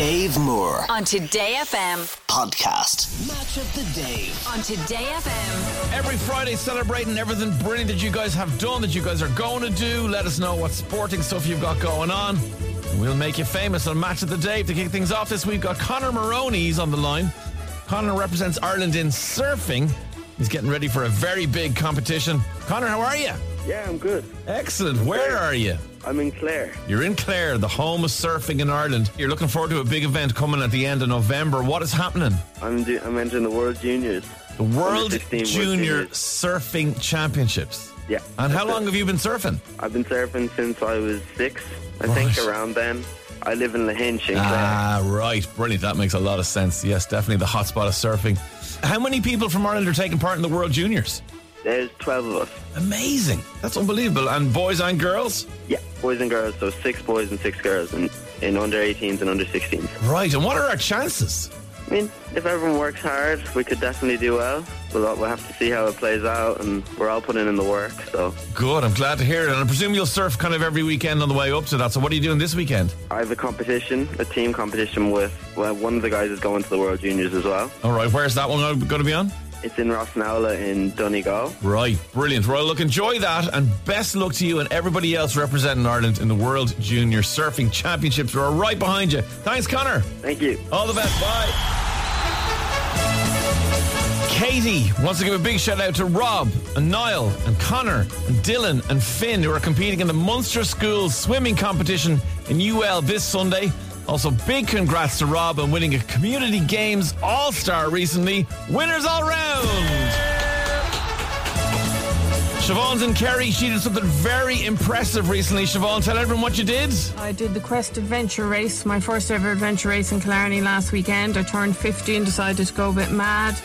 Dave Moore on Today FM. podcast. Match of the Dave. On Today FM. Every Friday, celebrating everything brilliant that you guys have done, that you guys are going to do. Let us know what sporting stuff you've got going on. We'll make you famous on Match of the Dave. To kick things off this week, got Connor Maroney. He's on the line. Connor represents Ireland in surfing. He's getting ready for a very big competition. Connor, how are you? Yeah, I'm good. Excellent. Where are you? I'm in Clare. You're in Clare, the home of surfing in Ireland. You're looking forward to a big event coming at the end of November. What is happening? I'm do- I'm entering the World Juniors. The World Under 16 World Junior Juniors. Surfing Championships. Yeah. And how long it. have you been surfing? I've been surfing since I was six. I Right. think around then. I live in Lahinch in Clare. Ah, right. Brilliant. That makes a lot of sense. Yes, definitely the hotspot of surfing. How many people from Ireland are taking part in the World Juniors? There's 12 of us. Amazing. That's unbelievable. And boys and girls? Yeah, boys and girls. So six boys and six girls, and in under 18s and under 16s. Right. And what are our chances? I mean, if everyone works hard, we could definitely do well. We'll, we'll have to see how it plays out, and we're all putting in the work. So Good. I'm glad to hear it. And I presume you'll surf kind of every weekend on the way up to that. So what are you doing this weekend? I have a competition, a team competition with well, one of the guys is going to the World Juniors as well. All right. Where's that one going to be on? It's in Rossnowlagh in Donegal. Right, brilliant. Well, look, enjoy that, and best luck to you and everybody else representing Ireland in the World Junior Surfing Championships. We're right behind you. Thanks, Connor. Thank you. All the best. Bye. Katie wants to give a big shout out to Rob and Niall and Connor and Dylan and Finn who are competing in the Munster Schools swimming competition in UL this Sunday. Also, big congrats to Rob on winning a Community Games All Star recently. Winners all round. Siobhan's in Kerry. She did something very impressive recently. Siobhan, tell everyone what you did. I did the Quest Adventure Race, my first ever adventure race in Killarney last weekend. I turned 50 and decided to go a bit mad.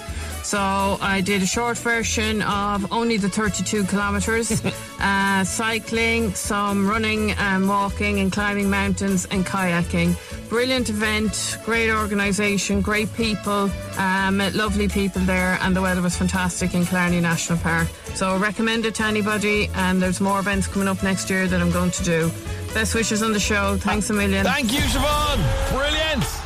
So I did a short version of only the 32 kilometres, uh, cycling, some running and walking and climbing mountains and kayaking. Brilliant event, great organisation, great people, um, met lovely people there, and the weather was fantastic in Killarney National Park. So recommend it to anybody, and there's more events coming up next year that I'm going to do. Best wishes on the show. Thanks a million. Thank you, Siobhan. Brilliant.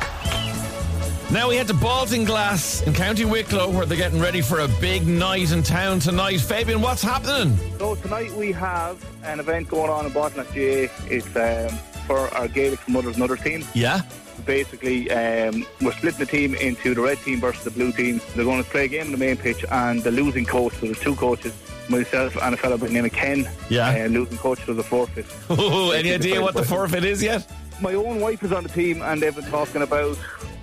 Now we head to Baltinglass in County Wicklow where they're getting ready for a big night in town tonight. Fabian, what's happening? So tonight we have an event going on in Boston GA. It's um, for our Gaelic Mothers and Other team. Yeah. Basically, um, we're splitting the team into the red team versus the blue team. They're going to play a game on the main pitch, and the losing coach, so there's two coaches, myself and a fellow by the name of Ken. Yeah. Uh, losing coach does a forfeit. Oh, any idea what the forfeit is yet? My own wife is on the team, and they've been talking about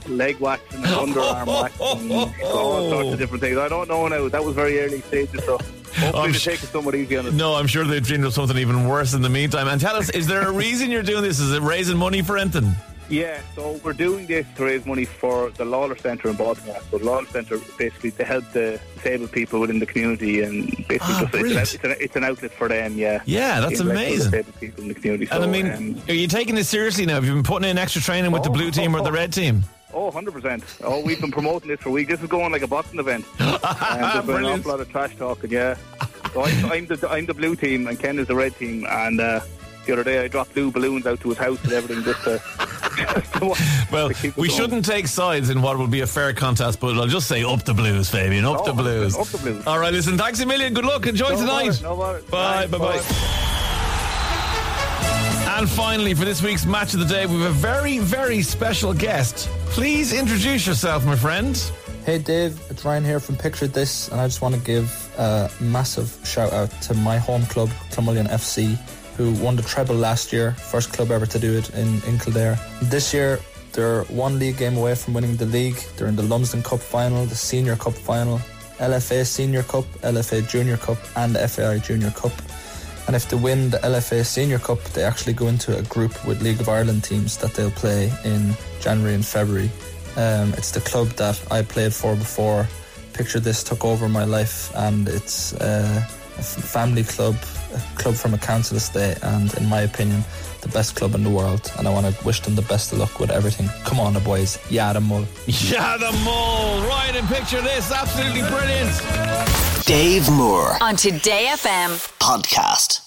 leg waxing and underarm waxing, and all sorts of different things. I don't know now. That was very early stages, so hopefully I'm sh- taking somewhat easy on us. No, I'm sure they've dreamed of something even worse in the meantime. And tell us, is there a reason you're doing this? Is it raising money for anything? Yeah, so we're doing this to raise money for the Lawler Centre in Baltimore. So the Lawler Centre basically to help the disabled people within the community and basically Ah, just, it's, an, it's, an, outlet for them, yeah. Yeah, that's amazing. Disabled people in the community. And I mean, um, are you taking this seriously now? Have you been putting in extra training with the Oh, blue team or the oh, red team? Oh, 100%. Oh, we've been promoting this for weeks. This is going like a boxing event. And there's been an awful lot of trash talking, yeah. So I'm, I'm, the, I'm the blue team and Ken is the red team. And uh, the other day I dropped blue balloons out to his house and everything just to... just to Well, to we going. shouldn't take sides in what will be a fair contest, but I'll just say up the blues, Fabian. Up the Oh, blues. up the blues. All right, listen, thanks a million. Good luck. Enjoy No tonight. bother, no bother. Bye, bye, bye. bye. And finally, for this week's match of the Dave, we have a very, very special guest. Please introduce yourself, my friend. Hey Dave, it's Ryan here from Picture This, and I just want to give a massive shout out to my home club, Clonmullion FC, who won the treble last year, first club ever to do it in, in Kildare. This year, they're one league game away from winning the league. They're in the Lumsden Cup final, the Senior Cup final, LFA Senior Cup, LFA Junior Cup, and FAI Junior Cup. And if they win the LFA Senior Cup, they actually go into a group with League of Ireland teams that they'll play in January and February. Um, it's the club that I played for before. Picture this took over my life, and it's uh, a family club, a club from a council estate, and in my opinion, the best club in the world. And I want to wish them the best of luck with everything. Come on, the boys, yeah, the mull. Yeah, the mole. Ryan, and picture this. Absolutely brilliant. Dave Moore On Today FM. podcast.